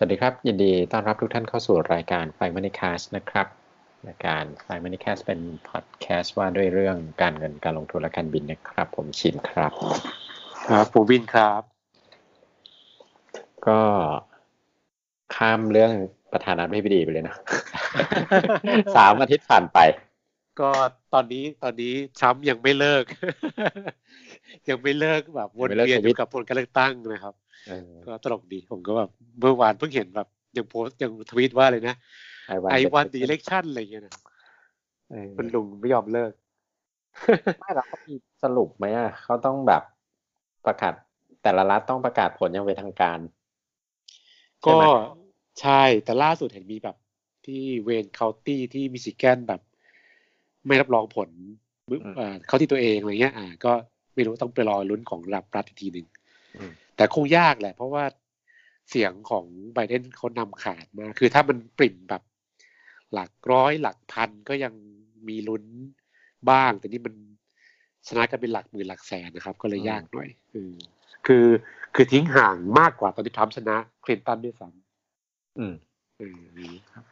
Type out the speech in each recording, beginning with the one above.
สวัสดีครับ ยินดีต้อนรับทุกท่านเข้าสู่รายการไฟมันนี่แคสนะครับรายการไฟมันนี่แคสเป็นพอดแคสต์ว่าด้วยเรื่องการเงินการลงทุนและการบินนะครับ ผมชินครับ ครับผมวินครับ ก็ข้ามเรื่องประธานาธิบดีไปเลยนะ สามอาทิตย์ผ่านไป ก็ตอนนี้ตอนนี้ช้ำยังไม่เลิก ยังไม่เลิกแบบวนไม่เลิกเวียนทอวิตยู่กับผลการเลือกตั้งนะครับเออ ก็ตลกดีผมก็แบบเมื่อวานเพิ่งเห็นแบบยังโพสต์ยังทวีตว่าเลยนะไอวันไอวันดีเล็กชั่นอะไรอย่างเงี้ยนะเออคุณลุงไม่ยอมเลิก ไม่หรอกเขามีสรุปไหมอะเขาต้องแบบประกาศแต่ละรัฐต้องประกาศผลอยังเป็นทางการใช่ก็ไหมใช่แต่ล่าสุดเห็นมีแบบที่เวนเคาน์ตี้ที่มิชิแกนแบบ ไม่รับรองผลเอ่อเข้าที่ตัวเองอะไรเงี้ย อ่า ก็ไม่รู้ต้องไปรอลุ้นของระดับรัฐอีกทีหนึ่งอืม แต่คงยากแหละ เพราะว่าเสียงของไบเดนเขานำขาดมาก คือถ้ามันปริ่มแบบ หลักร้อยหลักพันก็ยังมีลุ้นบ้าง แต่นี่มันชนะกันเป็นหลักหมื่นหลักแสนนะครับ ก็เลยยากหน่อยอืมคือคือทิ้งห่างมากกว่าตอนที่ทรัมป์ชนะคลินตันด้วยซ้อืมำอืมอย่างนี้ครับ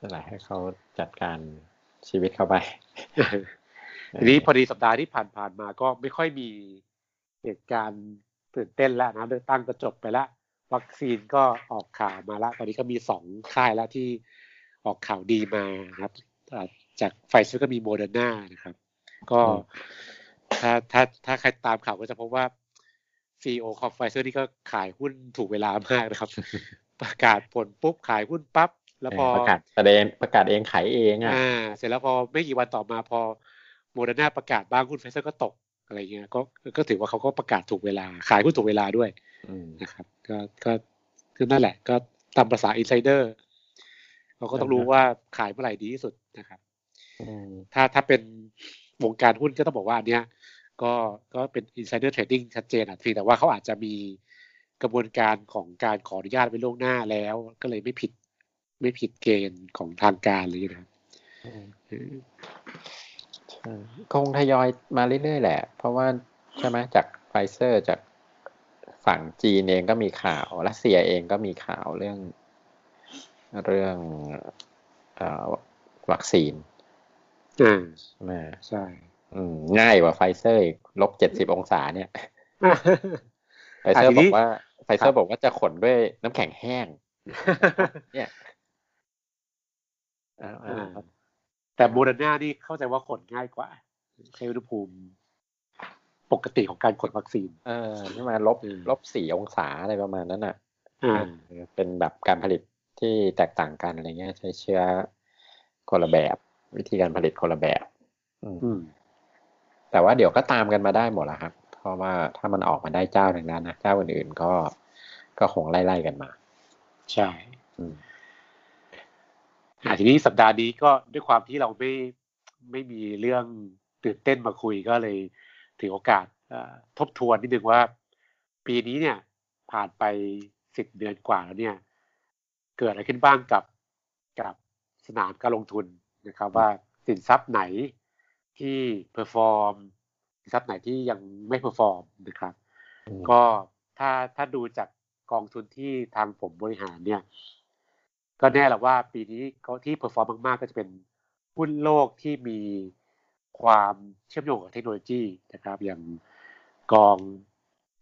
นั่นแหละให้เขาจัดการชีวิตเข้าไปทีนี้พอดีสัปดาห์ที่ผ่านๆมาก็ไม่ค่อยมีเหตุการณ์ ตื่นเต้นแล้วนะเลือกตั้งก็จบไปแล้ว วัคซีนก็ออกข่าวมาแล้ว ตอนนี้ก็มีสองค่ายแล้วที่ออกข่าวดีมานะครับอ่าจากไฟเซอร์ก็มีโมเดอร์นานะครับ ก็อืมถ้าถ้าถ้าใครตามข่าวก็จะพบว่า CEO ของไฟเซอร์นี่ก็ขายหุ้นถูกเวลามากนะครับ ประกาศผลปุ๊บขายหุ้นปั๊บแล้วพอประกาศแสดงประกาศเองขายเองอะอ่าเสร็จแล้วพอไม่กี่วันต่อมาพอโมเดอร์นาประกาศบ้างหุ้นไฟเซอร์ก็ตก อะไรเงี้ยก็ก็ถือว่าเขาก็ประกาศถูกเวลาขายหุ้นถูกเวลาด้วยอืมนะครับ ก็ก็คือนั่นแหละ ก็ตามภาษา insider เราก็ต้องรู้ว่าขายเมื่อไหร่ดีที่สุดนะครับอืมถ้าถ้าเป็นวงการหุ้นก็ต้องบอกว่าอันเนี้ย ก็ก็เป็น insider trading ชัดเจนอะเพียงแต่ว่าเขาอาจจะมีกระบวนการของการขออนุญาตไว้ล่วงหน้าแล้ว ก็เลยไม่ผิดไม่ผิดเกณฑ์ของทางการเลยนะครับอืมเออใช่ คงทยอยมาเรื่อยๆแหละ เพราะว่าใช่ไหมจากไฟเซอร์จากฝั่งจีนเองก็มีข่าวรัสเซียเองก็มีข่าวเรื่อง เรื่องเอ่อวัคซีนอ่าใช่ไหมใช่อืมง่ายกว่าไฟเซอร์อีกลบเจ็ดสิบองศาเนี่ยไฟเซอร์ทีบอนี้กว่าไฟเซอร์บอกว่าจะขนด้วยน้ำแข็งแห้ง เนี่ย แต่โมเดอร์นานี่เข้าใจว่าขนง่ายกว่า ใช้อุณหภูมิปกติของการขนวัคซีน เออนี่มาลบอืมลบสี่องศาอะไรประมาณนั้นอะอ่าเออเป็นแบบการผลิตที่แตกต่างกันอะไรเงี้ย ใช้เชื้อคนละแบบ วิธีการผลิตคนละแบบ อืมอืมแต่ว่าเดี๋ยวก็ตามกันมาได้หมดแล้วครับ เพราะว่าถ้ามันออกมาได้เจ้าหนึ่งนั้นนะเจ้าอื่นๆก็ก็คงไล่ๆกันมา ใช่ อืมอ่าทีนี้สัปดาห์นี้ก็ด้วยความที่เราไม่ไม่มีเรื่องตื่นเต้นมาคุยก็เลยถือโอกาสเอ่อทบทวนนิดนึงว่า ปีนี้เนี่ยผ่านไปสิบเดือนกว่าแล้วเนี่ย เกิดอะไรขึ้นบ้างกับกับสนามการลงทุนนะครับ ว่าสินทรัพย์ไหนที่ perform สินทรัพย์ไหนที่ยังไม่ perform นะครับอืมก็ถ้าถ้าดูจากกองทุนที่ทางผมบริหารเนี่ย ก็แน่แหละว่าปีนี้เขาที่ perform มากๆ ก็จะเป็นหุ้นโลกที่มีความเชื่อมโยงกับเทคโนโลยีนะครับ อย่างกอง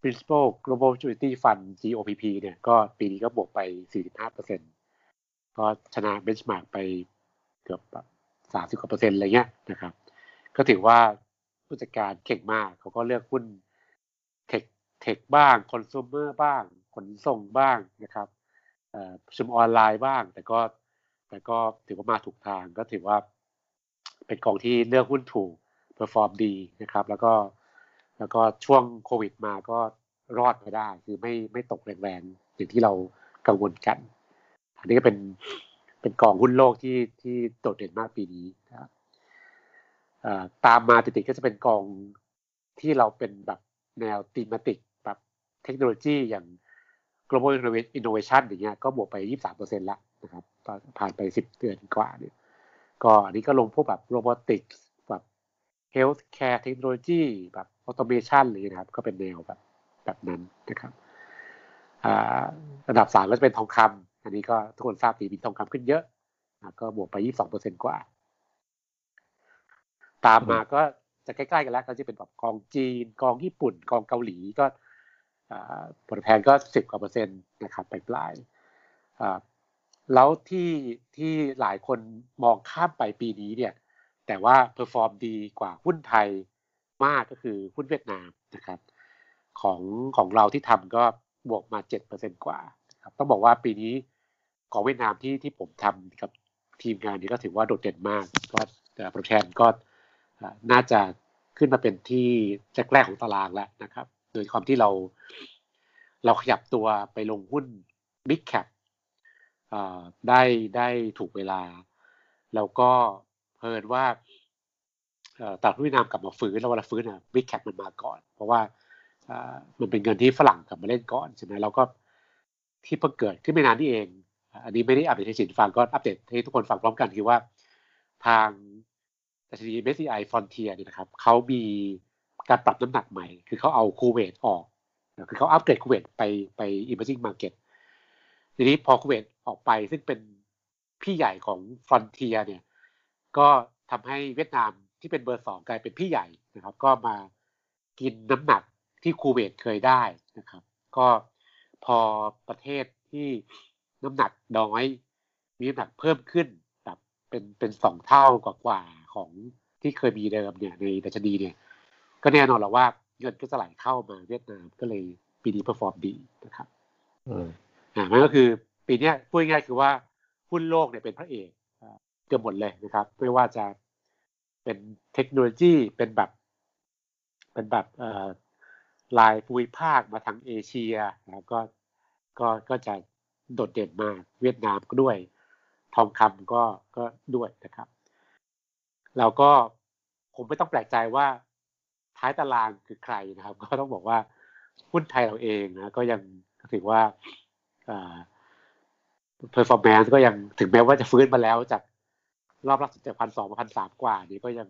principal global opportunity fund GOPP เนี่ยก็ปีนี้ก็บวกไป 45%ก็ชนะ benchmark ไปเกือบ 30กว่าเปอร์เซ็นต์อะไรเงี้ยนะครับ ก็ถือว่าผู้จัดการเก่งมาก เขาก็เลือกหุ้น tech tech บ้าง consumer บ้าง ขนส่งบ้างนะครับ ประชุมออนไลน์บ้าง แต่ก็แต่ก็ถือว่ามาถูกทางก็ถือว่า เป็นกองที่เลือกหุ้นถูก perform ดีนะครับ แล้วก็แล้วก็ช่วงโควิดมาก็รอดมาได้ คือไม่ไม่ตกแรงๆอย่างที่เรากังวลกันอันนี้ก็เป็นเป็นกองหุ้นโลกที่ที่โดดเด่นมากปีนี้นะครับตามมาติดๆก็จะเป็นกองที่เราเป็นแบบแนวตีมติกแบบเทคโนโลยีอย่าง global innovation อย่างเงี้ยก็บวกไป 23%แล้วนะครับผ่านไป 10 เดือนกว่าเนี่ยก็อันนี้ก็ลงพวกแบบ robotics แบบ healthcare technology แบบ automation เงี้ยนะครับ ก็เป็นแนวแบบแบบนั้นนะครับระดับสามก็จะเป็นทองคำอันนี้ก็ทุกคนทราบดีมีทองคำขึ้นเยอะก็บวกไปยี่สิบสองเปอร์เซ็นกว่า ตามมาก็จะใกล้ๆกันแล้วก็จะเป็นแบบกองจีน กองญี่ปุ่น กองเกาหลีก็ ผลแทนก็สิบกว่าเปอร์เซ็นต์นะครับไปปลายแล้วที่ที่หลายคนมองข้ามไปปีนี้เนี่ยแต่ว่า perform ดีกว่าหุ้นไทยมากก็คือหุ้นเวียดนามนะครับของของเราที่ทำก็บวกมาเจ็ดเปอร์เซ็นต์กว่าครับต้องบอกว่าปีนี้ของเวียดนามที่ที่ผมทำกับทีมงานนี้ก็ถือว่าโดดเด่นมากก็ผลตอบแทนก็น่าจะขึ้นมาเป็นที่แรกๆของตารางแล้วนะครับ โดยความที่เรา เราขยับตัวไปลงหุ้น Big Cap ได้ได้ถูกเวลา แล้วก็เพิ่นว่าตลาดหุ้นเวียดนามกลับมาฟื้นแล้วเวลาฟื้นอะ Big Cap มันมาก่อน เพราะว่ามันเป็นเงินที่ฝรั่งกลับมาเล่นก่อนใช่ไหมแล้วก็ที่เพิ่งเกิดขึ้นไม่นานที่เอง อันนี้ไม่ได้อัปเดตให้สินฟังก็อัปเดตให้ทุกคนฟังพร้อมกันคือว่าทางดัชนี MSCI Frontier เนี่ยนะครับเขามี การปรับน้ำหนักใหม่ คือเขาเอาคูเวตออก คือเขาอัปเกรดคูเวตไปไป emerging market ทีนี้พอคูเวตออกไปซึ่งเป็นพี่ใหญ่ของ Frontier เนี่ย ก็ทำให้เวียดนามที่เป็นเบอร์สองกลายเป็นพี่ใหญ่นะครับ ก็มากินน้ำหนักที่คูเวตเคยได้นะครับ ก็พอประเทศที่น้ำหนักน้อย มีน้ำหนักเพิ่มขึ้นแบบเป็นเป็นสองเท่ากว่าของที่เคยมีเดิมเนี่ยในดัชนีเนี่ย ก็แน่นอนแล้วว่าเงินก็จะไหลเข้ามาเวียดนามก็เลยปีนี้ perform ดีนะครับอ่ามันก็คือปีนี้พูดง่ายๆคือว่าหุ้นโลกเนี่ยเป็นพระเอกเกือบหมดเลยนะครับไม่ว่าจะเป็นเทคโนโลยีเป็นแบบ เป็นแบบรายภูมิภาคมาทางเอเชียแล้วก็ก็ก็จะโดดเด่นมากเวียดนามก็ด้วย ทองคำก็ก็ด้วยนะครับ เราก็ผมไม่ต้องแปลกใจว่า ท้ายตารางคือใครนะครับ ก็ต้องบอกว่าหุ้นไทยเราเองนะก็ยังถือว่า performance ก็ยังถึงแม้ว่าจะฟื้นมาแล้วจากรอบล่าสุดจากพันสองพันสามกว่านี้ก็ยัง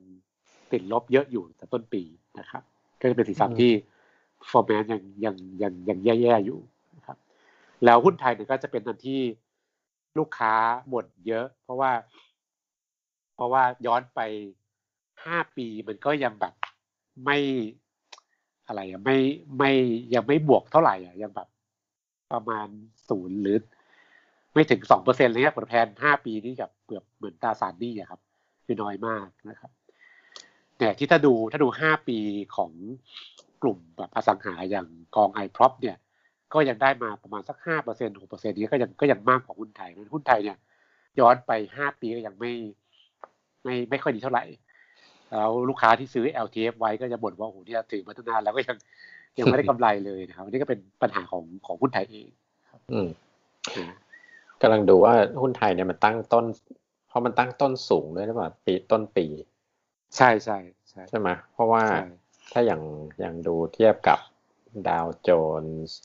ติดลบเยอะอยู่แต่ต้นปีนะครับ ก็จะเป็นสินทรัพย์ที่ performance ยังยังยังยังแย่ๆอยู่นะครับ แล้วหุ้นไทยเนี่ยก็จะเป็นอันที่ลูกค้าหมดเยอะ เพราะว่า เพราะว่าย้อนไปห้าปีมันก็ยังแบบ ไม่อะไรอะไม่ไม่ยังไม่บวกเท่าไหร่อะยังแบบประมาณศูนย์หรือ ไม่ถึงสองเปอร์เซ็นต์เลยครับผลแทนห้าปีนี่กับเกือบเหมือนตาสารนี่อะครับ คือน้อยมากนะครับแต่ที่ถ้าดูถ้าดูห้าปีของกลุ่มแบบอสังหาอย่างกอง iPROP เนี่ย ก็ยังได้มาประมาณสักห้าเปอร์เซ็นต์หกเปอร์เซ็นต์นี้ก็ยังก็ยังมากกว่าหุ้นไทยนั้นหุ้นไทยเนี่ย ย้อนไปห้าปีก็ยังไม่ ไม่ไม่ค่อยดีเท่าไหร่ แล้วลูกค้าที่ซื้อ LTF ไว้ก็จะบ่นว่าโอ้โหเนี่ยถือมาตั้งนานแล้วก็ยังยังไม่ได้กำไรเลยนะครับนี่ก็เป็นปัญหาของของหุ้นไทยเองอืมกำลังดูว่าหุ้นไทยเนี่ยมันตั้งต้น เพราะมันตั้งต้นสูงด้วยหรือเปล่าปีต้นปี ใช่ใช่ใช่ใช่ไหมเพราะว่าถ้าอย่างอย่างดูเทียบกับดาวโจนส์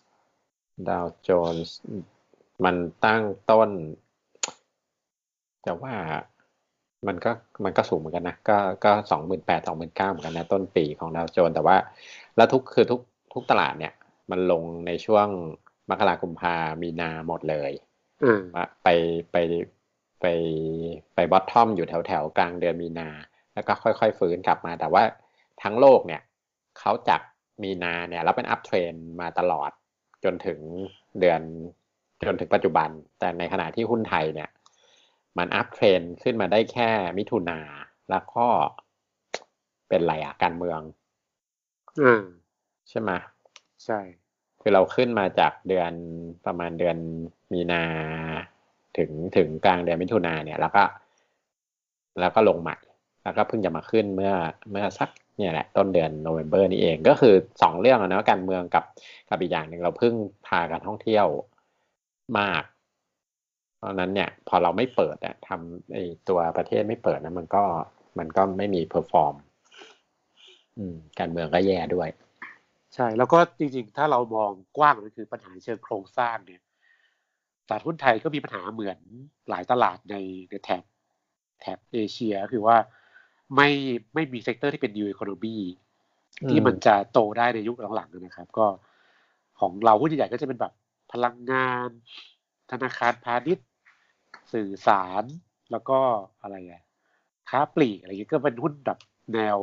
ดาวโจนส์มันตั้งต้น แต่ว่า มันก็มันก็สูงเหมือนกันนะ ก็ก็สองหมื่นแปดสองหมื่นเก้าเหมือนกันนะ ต้นปีของดาวโจน แต่ว่า แล้วทุกคือทุกทุกตลาดเนี่ย มันลงในช่วงมกราคมพามีนาหมดเลยไปไปไปไป bottom อยู่แถวแถวกลางเดือนมีนา แล้วก็ค่อยๆฟื้นกลับมา แต่ว่าทั้งโลกเนี่ยเขาจากมีนาเนี่ยแล้วเป็น uptrend มาตลอดจนถึงเดือนจนถึงปัจจุบัน แต่ในขณะที่หุ้นไทยเนี่ย มัน uptrend ขึ้นมาได้แค่มิถุนาแล้วก็เป็นไรอะการเมืองอืมใช่ไหมใช่ คือเราขึ้นมาจากเดือนประมาณเดือนมีนาถึงถึงกลางเดือนมิถุนาเนี่ย แล้วก็ แล้วก็ลงใหม่ แล้วก็เพิ่งจะมาขึ้นเมื่อเมื่อสักเนี่ยแหละต้นเดือนโนเวม ber นี่เองก็คือสองเรื่องนะการเมืองกับกับอีกอย่างหนึ่งเราพึ่งพาการท่องเที่ยวมาก เพราะนั้นเนี่ยพอเราไม่เปิดอะทำไอตัวประเทศไม่เปิดนะมันก็มันก็ไม่มี performการเมืองก็แย่ด้วย ใช่ แล้วก็จริงๆ ถ้าเรามองกว้างก็คือปัญหาเชิงโครงสร้างเนี่ยตลาดหุ้นไทยก็มีปัญหาเหมือนหลายตลาดในในแถบแถบเอเชียคือว่าไม่ไม่มี sector ที่เป็น new economy ที่มันจะโตได้ในยุคหลังๆนะครับ ก็ของเราหุ้นใหญ่ก็จะเป็นแบบพลังงาน ธนาคารพาณิชย์ สื่อสาร แล้วก็อะไรอะค้าปลีกอะไรเงี้ยก็เป็นหุ้นแบบแนว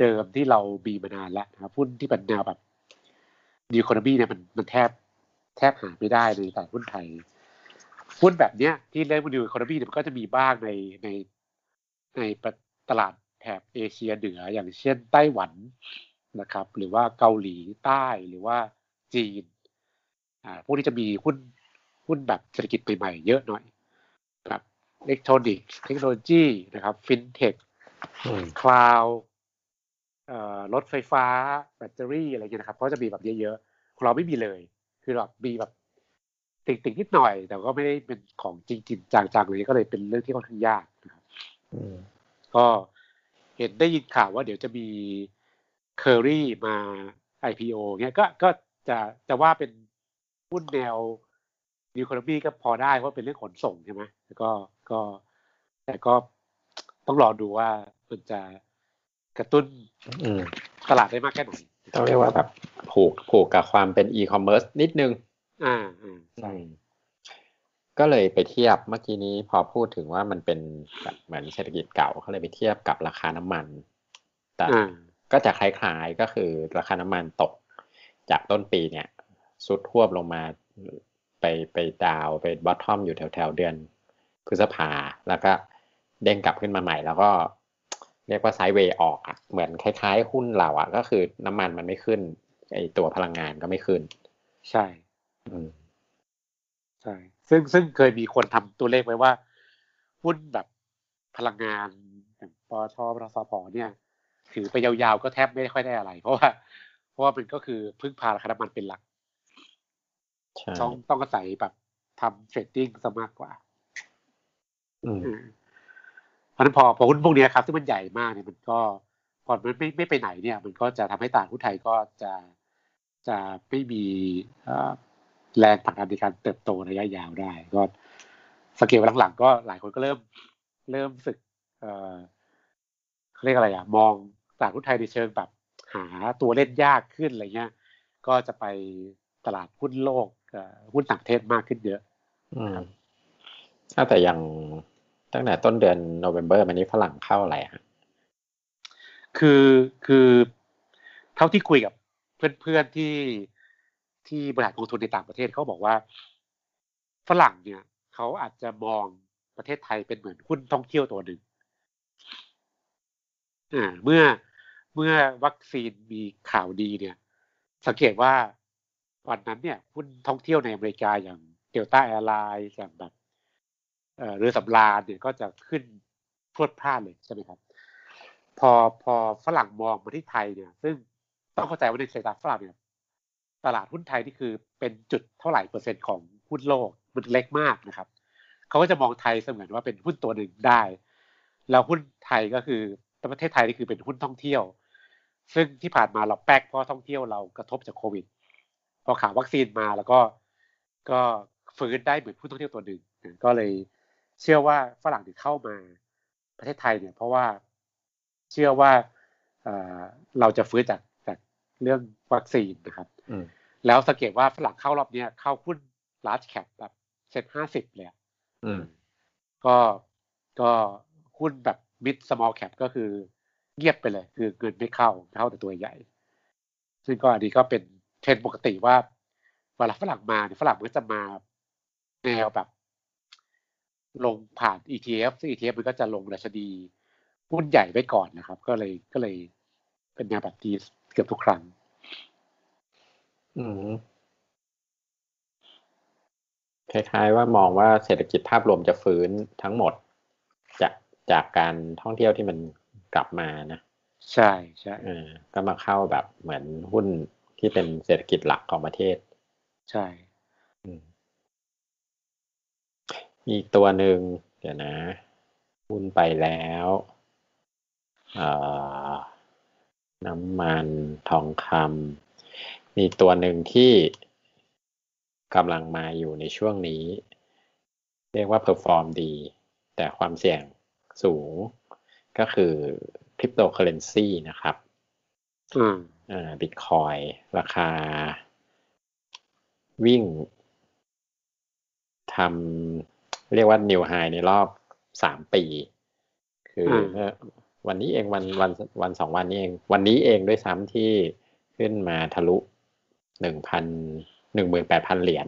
เดิมๆที่เราบีมานานแล้วนะครับหุ้นที่เป็นแนวแบบดีคอนมีเนี่ยมันมันแทบแทบหาไม่ได้ในตลาดหุ้นไทยหุ้นแบบเนี้ยที่เล่นมาดูอีโคโนมีเนี่ยมันก็จะมีบ้างในในในตลาดแถบเอเชียเหนืออย่างเช่นไต้หวันนะครับ หรือว่าเกาหลีใต้หรือว่าจีนอ่าพวกนี้จะมีหุ้น หุ้นแบบเศรษฐกิจใหม่ๆเยอะหน่อยแบบอิเล็กทรอนิกส์เทคโนโลยีนะครับ fintech cloud รถไฟฟ้า แบตเตอรี่อะไรเงี้ยนะครับก็จะมีแบบเยอะๆของเราไม่มีเลย คือแบบมีแบบติดๆนิดหน่อย แต่ก็ไม่ได้เป็นของจริงๆจังๆเลยก็เลยเป็นเรื่องที่ค่อนข้างยากนะครับก็เห็นได้ยินข่าวว่าเดี๋ยวจะมีเคอรี่มา IPO เงี้ยก็ก็จะจะว่าเป็นหุ้นแนว นิวคอนมีก็พอได้เพราะเป็นเรื่องขนส่งใช่ไหมแต่ก็ก็แต่ก็ต้องรอดูว่ามันจะกระตุ้นตลาดได้มากแค่ไหนต้องเรียกว่าแบบผูกผูกกับความเป็นอีคอมเมิร์ซนิดนึง อ่าอ่าใช่ก็เลยไปเทียบเมื่อกี้นี้พอพูดถึงว่ามันเป็นแบบเหมือนเศรษฐกิจเก่าเขาเลยไปเทียบกับราคาน้ำมัน แต่ก็จะคล้ายๆก็คือราคาน้ำมันตก จากต้นปีเนี่ยสุดท่วบลงมา ไปไปดาวไปบอททอมอยู่แถวๆเดือนพฤษภาแล้วก็เด้งกลับขึ้นมาใหม่ แล้วก็เรียกว่าไซด์เวย์ออกอะเหมือนคล้ายๆ หุ้นเราอะ ก็คือน้ำมันมันไม่ขึ้น ไอตัวพลังงานก็ไม่ขึ้น ใช่อืมใช่ ซึ่งซึ่งเคยมีคนทำตัวเลขไว้ว่า หุ้นแบบพลังงานอย่างปตทปตสพเนี่ย ถือไปยาวๆก็แทบไม่ค่อยได้อะไร เพราะว่า เพราะว่ามันก็คือพึ่งพาราคาน้ำมันเป็นหลัก ต้องต้องอาศัยแบบทำเทรดดิ้งซะมากกว่าอืมเพราะนั้นพอพอหุ้นพวกนี้ครับที่มันใหญ่มากเนี่ยมันก็พอมันไม่ไม่ไปไหนเนี่ย มันก็จะทำให้ตลาดหุ้นไทยก็จะจะไม่มีแรงผลักดันในการเติบโตระยะยาวได้ ก็สังเกตว่าหลังๆ ก็หลายคนก็เริ่มเริ่มสึกเออเขาเรียกอะไรอะ มองตลาดหุ้นไทยในเชิงแบบหาตัวเล่นยากขึ้นอะไรเงี้ย ก็จะไปตลาดหุ้นโลก หุ้นต่างประเทศมากขึ้นเยอะอืมถ้าแต่อย่างตั้งแต่ต้นเดือนโนเวม ber มันนี้ฝรั่งเข้าอะไรฮะคือคือเท่าที่คุยกับเพื่อนๆที่ที่บริหารกองทุนในต่างประเทศเขาบอกว่า ฝรั่งเนี่ยเขาอาจจะมองประเทศไทยเป็นเหมือนหุ้นท่องเที่ยวตัวหนึ่งอ่าเมื่อเมื่อวัคซีนมีข่าวดีเนี่ย สังเกตว่า วันนั้นเนี่ยหุ้นท่องเที่ยวในอเมริกาอย่าง Delta Airlines อย่างแบบเรือสำราญเนี่ยก็จะขึ้นพรวดพลาดเลยใช่ไหมครับ พอพอฝรั่งมองมาที่ไทยเนี่ย ซึ่งต้องเข้าใจว่าในสายตาฝรั่งเนี่ยตลาดหุ้นไทยนี่คือเป็นจุดเท่าไหร่เปอร์เซ็นต์ของหุ้นโลกมันเล็กมากนะครับ เขาก็จะมองไทยเสมือนว่าเป็นหุ้นตัวหนึ่งได้ แล้วหุ้นไทยก็คือประเทศไทยนี่คือเป็นหุ้นท่องเที่ยว ซึ่งที่ผ่านมาเราแป๊กเพราะท่องเที่ยวเรากระทบจากโควิด พอข่าววัคซีนมาแล้วก็ก็ฟื้นได้เหมือนหุ้นท่องเที่ยวตัวหนึ่งก็เลยเชื่อว่าฝรั่งที่เข้ามาประเทศไทยเนี่ย เพราะว่าเชื่อว่าเราจะฟื้นจากจากเรื่องวัคซีนนะครับแล้วสังเกตว่าฝรั่งเข้ารอบนี้เข้าหุ้น large cap แบบเซ็ตห้าสิบเลยก็ก็หุ้นแบบ mid small cap ก็คือเงียบไปเลย คือเงินไม่เข้าเข้าแต่ตัวใหญ่ ซึ่งก็อันนี้ก็เป็น เทรนปกติว่าเวลาฝรั่งมาเนี่ยฝรั่งก็จะมาแนวแบบ ลงผ่าน ETF ซึ่ง ETF มันก็จะลงราชดีหุ้นใหญ่ไว้ก่อนนะครับ ก็เลยก็เลยเป็นแนวแบบทีเกือบทุกครั้ง อืมคล้ายๆว่ามองว่าเศรษฐกิจภาพรวมจะฟื้นทั้งหมด จากจากการท่องเที่ยวที่มันกลับมานะ ใช่ใช่เออก็มาเข้าแบบเหมือนหุ้น ที่เป็นเศรษฐกิจหลักของประเทศ ใช่อืมอีกตัวหนึ่งเดี๋ยวนะหุ้นไปแล้วน้ำมันทองคำมีตัวหนึ่งที่กำลังมาอยู่ในช่วงนี้ เรียกว่า perform ดี แต่ความเสี่ยงสูงก็คือคริปโตเคอเรนซีนะครับ อืมอ่าบิตคอยน์ราคา วิ่งทำเรียกว่า new high ในรอบสามปี คือเมื่อวันนี้เองวันวันวันสองวันนี้เอง วันนี้เองด้วยซ้ำที่ขึ้นมาทะลุหนึ่งพันหนึ่งหมื่นแปดพันเหรียญ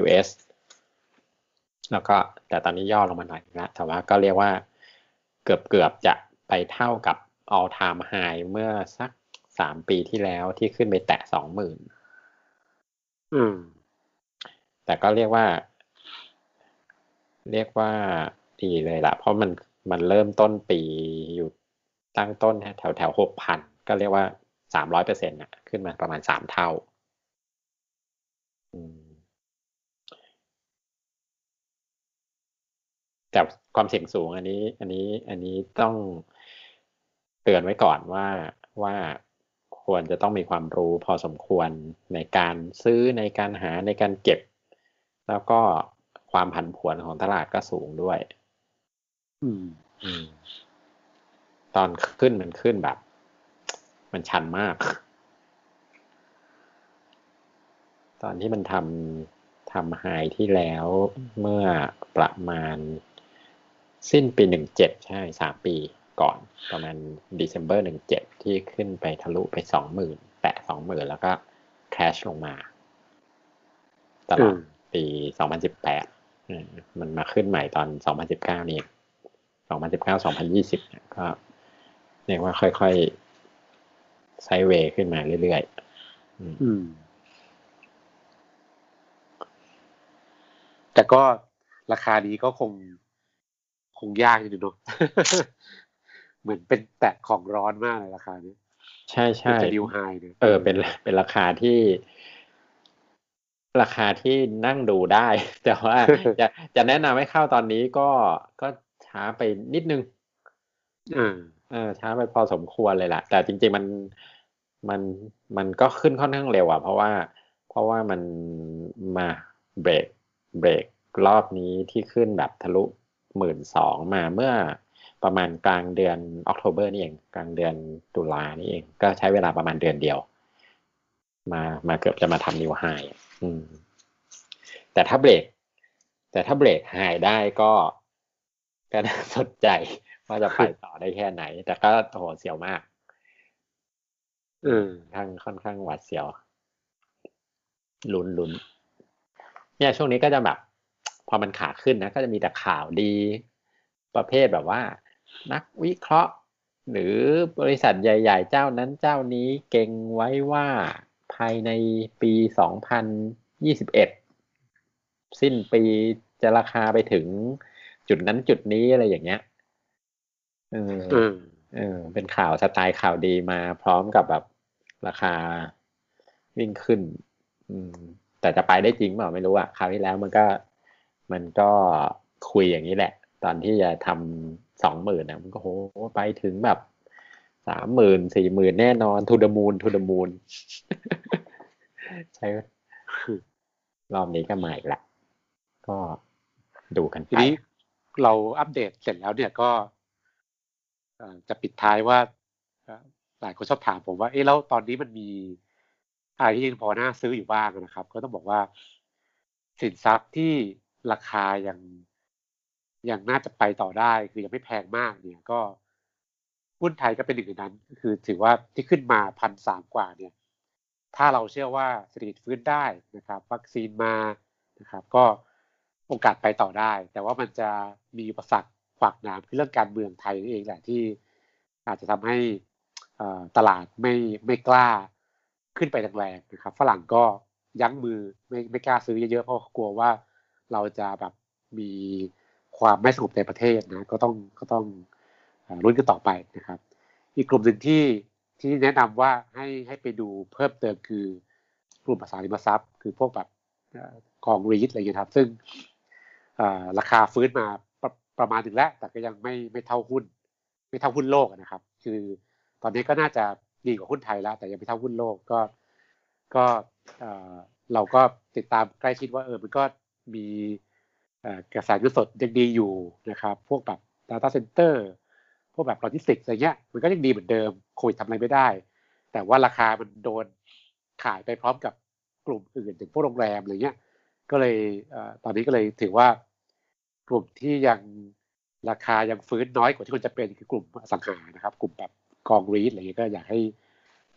US แล้วก็แต่ตอนนี้ย่อลงมาหน่อยนะแต่ว่าก็เรียกว่าเกือบเกือบจะไปเท่ากับ all time high เมื่อสัก สามปีที่แล้วที่ขึ้นไปแตะสองหมื่นอืม แต่ก็เรียกว่า เรียกว่าดีเลยละเพราะมันมันเริ่มต้นปีอยู่ตั้งต้นแถวแถวหกพันก็เรียกว่าสามร้อยเปอร์เซ็นต์ะขึ้นมาประมาณสามเท่าอืมแต่ความเสี่ยงสูงอันนี้ อันนี้ อันนี้ต้องเตือนไว้ก่อนว่าว่า ควรจะต้องมีความรู้พอสมควรในการซื้อในการหาในการเก็บ แล้วก็ความผันผวนของตลาดก็สูงด้วยอืมอืมตอนขึ้นมันขึ้นแบบ มันชันมาก ตอนที่มันทำทำไฮที่แล้วเมื่อประมาณ สิ้นปีหนึ่งเจ็ดใช่สามปี ก่อนประมาณ December หนึ่งเจ็ดที่ขึ้นไปทะลุไปสองหมื่นแตะสองหมื่นแล้วก็แคชลงมาตลอดปีสองพันสิบแปดมันมาขึ้นใหม่ตอนสองพันสิบเก้านี่สองพันสิบเก้าสองพันยี่สิบก็เรียกว่าค่อยๆไซเวย์ขึ้นมาเรื่อยๆอืมแต่ก็ราคานี้ก็คงคงยากอยู่เนาะ เหมือนเป็นแตะของร้อนมากเลยราคานี้ใช่ใช่จะดิวไฮเนี่ยเออเป็นเป็นราคาที่ ราคาที่นั่งดูได้ แต่ว่าจะจะแนะนำให้เข้าตอนนี้ก็ก็ช้าไปนิดนึงอ่าเออช้าไปพอสมควรเลยล่ะ แต่จริง ๆมันมันมันก็ขึ้นค่อนข้างเร็วอะเพราะว่าเพราะว่ามันมาเบรกเบรกรอบนี้ที่ขึ้นแบบทะลุหมื่นสองมาเมื่อ ประมาณกลางเดือนออกโทเบอร์นี่เอง กลางเดือนตุลานี่เอง ก็ใช้เวลาประมาณเดือนเดียว มามาเกือบจะมาทำนิวไฮอืมแต่ถ้าเบรก แต่ถ้าเบรกไฮได้ก็ก็น่าสนใจว่าจะไปต่อได้แค่ไหน แต่ก็โอ้โหเสียวมาก อืมข้างค่อนข้างหวาดเสียว ลุ้นลุ้นเนี่ยช่วงนี้ก็จะแบบ พอมันขาขึ้นนะ ก็จะมีแต่ข่าวดี ประเภทแบบว่า นักวิเคราะห์ หรือบริษัทใหญ่ ๆ เจ้านั้นเจ้านี้เก่งไว้ว่าภายในปีสองพันยี่สิบเอ็ดสิ้นปีจะราคาไปถึงจุดนั้นจุดนี้อะไรอย่างเงี้ยเอออืมเออเป็นข่าวสไตล์ข่าวดีมาพร้อมกับแบบราคาวิ่งขึ้น อืม แต่จะไปได้จริงเปล่าไม่รู้อะคราวที่แล้วมันก็มันก็คุยอย่างนี้แหละ ตอนที่จะทำ สองหมื่นนะมันก็โหไปถึงแบบสามหมื่นสี่หมื่นแน่นอนทูดมูลทูดมูลใช่รอบนี้ก็มาอีกละก็ดูกันทีไปนี้เราอัปเดตเสร็จแล้วเนี่ยก็จะปิดท้ายว่าหลายคนชอบถามผมว่าเอ๊ะแล้วตอนนี้มันมีอะไรที่ยังพอน่าซื้ออยู่บ้างนะครับ ก็ต้องบอกว่าสินทรัพย์ที่ราคายัง ยังน่าจะไปต่อได้ คือยังไม่แพงมากเนี่ยก็หุ้นไทยก็เป็นหนึ่งในนั้น คือถือว่าที่ขึ้นมาพันสามกว่าเนี่ย ถ้าเราเชื่อว่าเศรษฐกิจฟื้นได้นะครับ วัคซีนมานะครับ ก็โอกาสไปต่อได้ แต่ว่ามันจะมีอุปสรรคขวากหนามคือเรื่องการเมืองไทยนี่เองแหละที่อาจจะทำให้อ่อตลาดไม่ไม่กล้าขึ้นไปแรงๆนะครับ ฝรั่งก็ยั้งมือไม่ไม่กล้าซื้อเยอะๆเพราะกลัวว่าเราจะแบบมี ความไม่สงบในประเทศนะก็ต้องก็ต้องรุ้นกันต่อไปนะครับ อีกกลุ่มหนึ่งที่ที่แนะนำว่าให้ให้ไปดูเพิ่มเติมคือกลุ่มอสังหาริมทรัพย์ คือพวกแบบกองรีทอะไรเงี้ยครับ ซึ่งราคาฟื้นมาประประมาณหนึ่งแล้ว แต่ก็ยังไม่ไม่เท่าหุ้น ไม่เท่าหุ้นโลกนะครับ คือตอนนี้ก็น่าจะดีกว่าหุ้นไทยแล้ว แต่ยังไม่เท่าหุ้นโลกก็ก็เออเราก็ติดตามใกล้ชิดว่าเออมันก็มี กระแสเงินสดยังดีอยู่นะครับ พวกแบบ Data Center พวกแบบโลจิสติกส์อะไรเงี้ย มันก็ยังดีเหมือนเดิมโควิดทำอะไรไม่ได้ แต่ว่าราคามันโดนขายไปพร้อมกับกลุ่มอื่นถึงพวกโรงแรมอะไรเงี้ย ก็เลยตอนนี้ก็เลยถือว่ากลุ่มที่ยังราคายังฟื้นน้อยกว่าที่ควรจะเป็นคือกลุ่มอสังหานะครับ กลุ่มแบบกองรีดอะไรเงี้ยก็อยากให้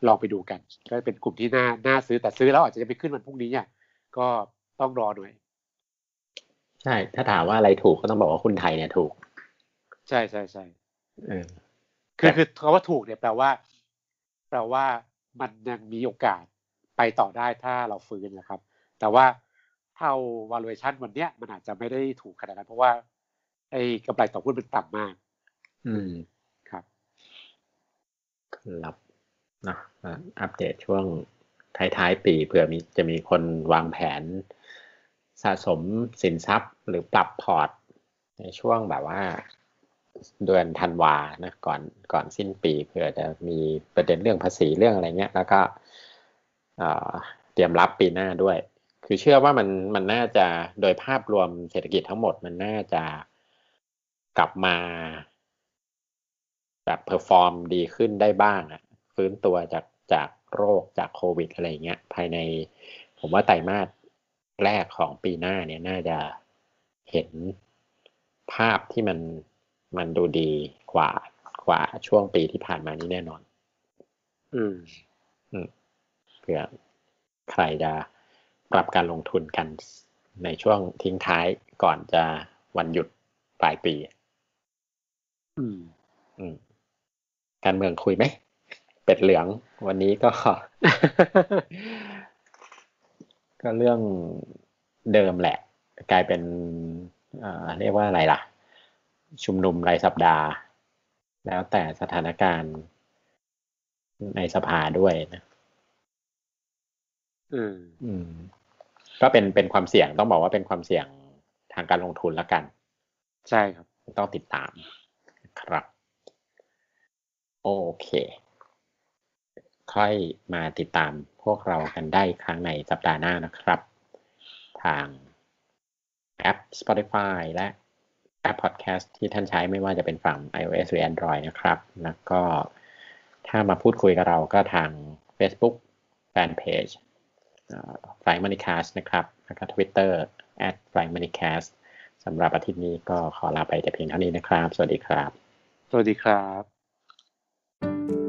ลองไปดูกัน ก็เป็นกลุ่มที่น่าน่าซื้อแต่ซื้อแล้วอาจจะยังไม่ขึ้นวันพรุ่งนี้อะก็ต้องรอหน่อย ใช่ ถ้าถามว่าอะไรถูกก็ต้องบอกว่าหุ้นไทยเนี่ยถูก ใช่ใช่ใช่เออคือคือคำว่าถูกเนี่ยแปลว่า แปลว่ามันยังมีโอกาสไปต่อได้ถ้าเราฟื้นนะครับ แต่ว่าเท่า valuation วันเนี้ยมันอาจจะไม่ได้ถูกขนาดนั้นเพราะว่า ไอ้กำไรต่อหุ้นมันต่ำมาก อืมครับครับนะอะอัปเดตช่วงท้ายๆปีเผื่อมีจะมีคนวางแผน สะสมสินทรัพย์หรือปรับพอร์ต ในช่วงแบบว่าเดือนธันวานะก่อนก่อนสิ้นปีเผื่อจะมีประเด็นเรื่องภาษีเรื่องอะไรเงี้ย แล้วก็เอ่อเตรียมรับปีหน้าด้วย คือเชื่อว่ามันมันน่าจะโดยภาพรวมเศรษฐกิจทั้งหมดมันน่าจะกลับมา แบบ perform ดีขึ้นได้บ้างอะฟื้นตัวจากจากโรคจากโควิดอะไรเงี้ยภายในผมว่าไตรมาส แรกของปีหน้าเนี่ยน่าจะเห็นภาพที่มันมันดูดีกว่ากว่าช่วงปีที่ผ่านมานี้แน่นอน อืม อืมเผื่อใครจะปรับการลงทุนกันในช่วงทิ้งท้ายก่อนจะวันหยุดปลายปี อืม อืม การเมืองคุยไหม เป็ดเหลืองวันนี้ก็ ก็เรื่องเดิมแหละ กลายเป็นเอ่อเรียกว่าอะไรล่ะ ชุมนุมรายสัปดาห์ แล้วแต่สถานการณ์ในสภาด้วยนะอืมอืม ก็เป็นเป็นความเสี่ยงต้องบอกว่าเป็นความเสี่ยงทางการลงทุนละกัน ใช่ครับ ต้องติดตามครับ โอเค ค่อยมาติดตามพวกเรากันได้ครั้งในสัปดาห์หน้านะครับ ทางแอป Spotify และแอป Podcast ที่ท่านใช้ไม่ว่าจะเป็นฝั่ง iOS หรือ Android นะครับ แล้วก็ถ้ามาพูดคุยกับเราก็ทาง Facebook Fanpage ฟลายมันิคาสนะครับ แล้วก็ Twitter at f l y m o n i c a s t สำหรับอาทิตย์นี้ก็ขอลาไปแต่เพียงเท่านี้นะครับ สวัสดีครับ สวัสดีครับ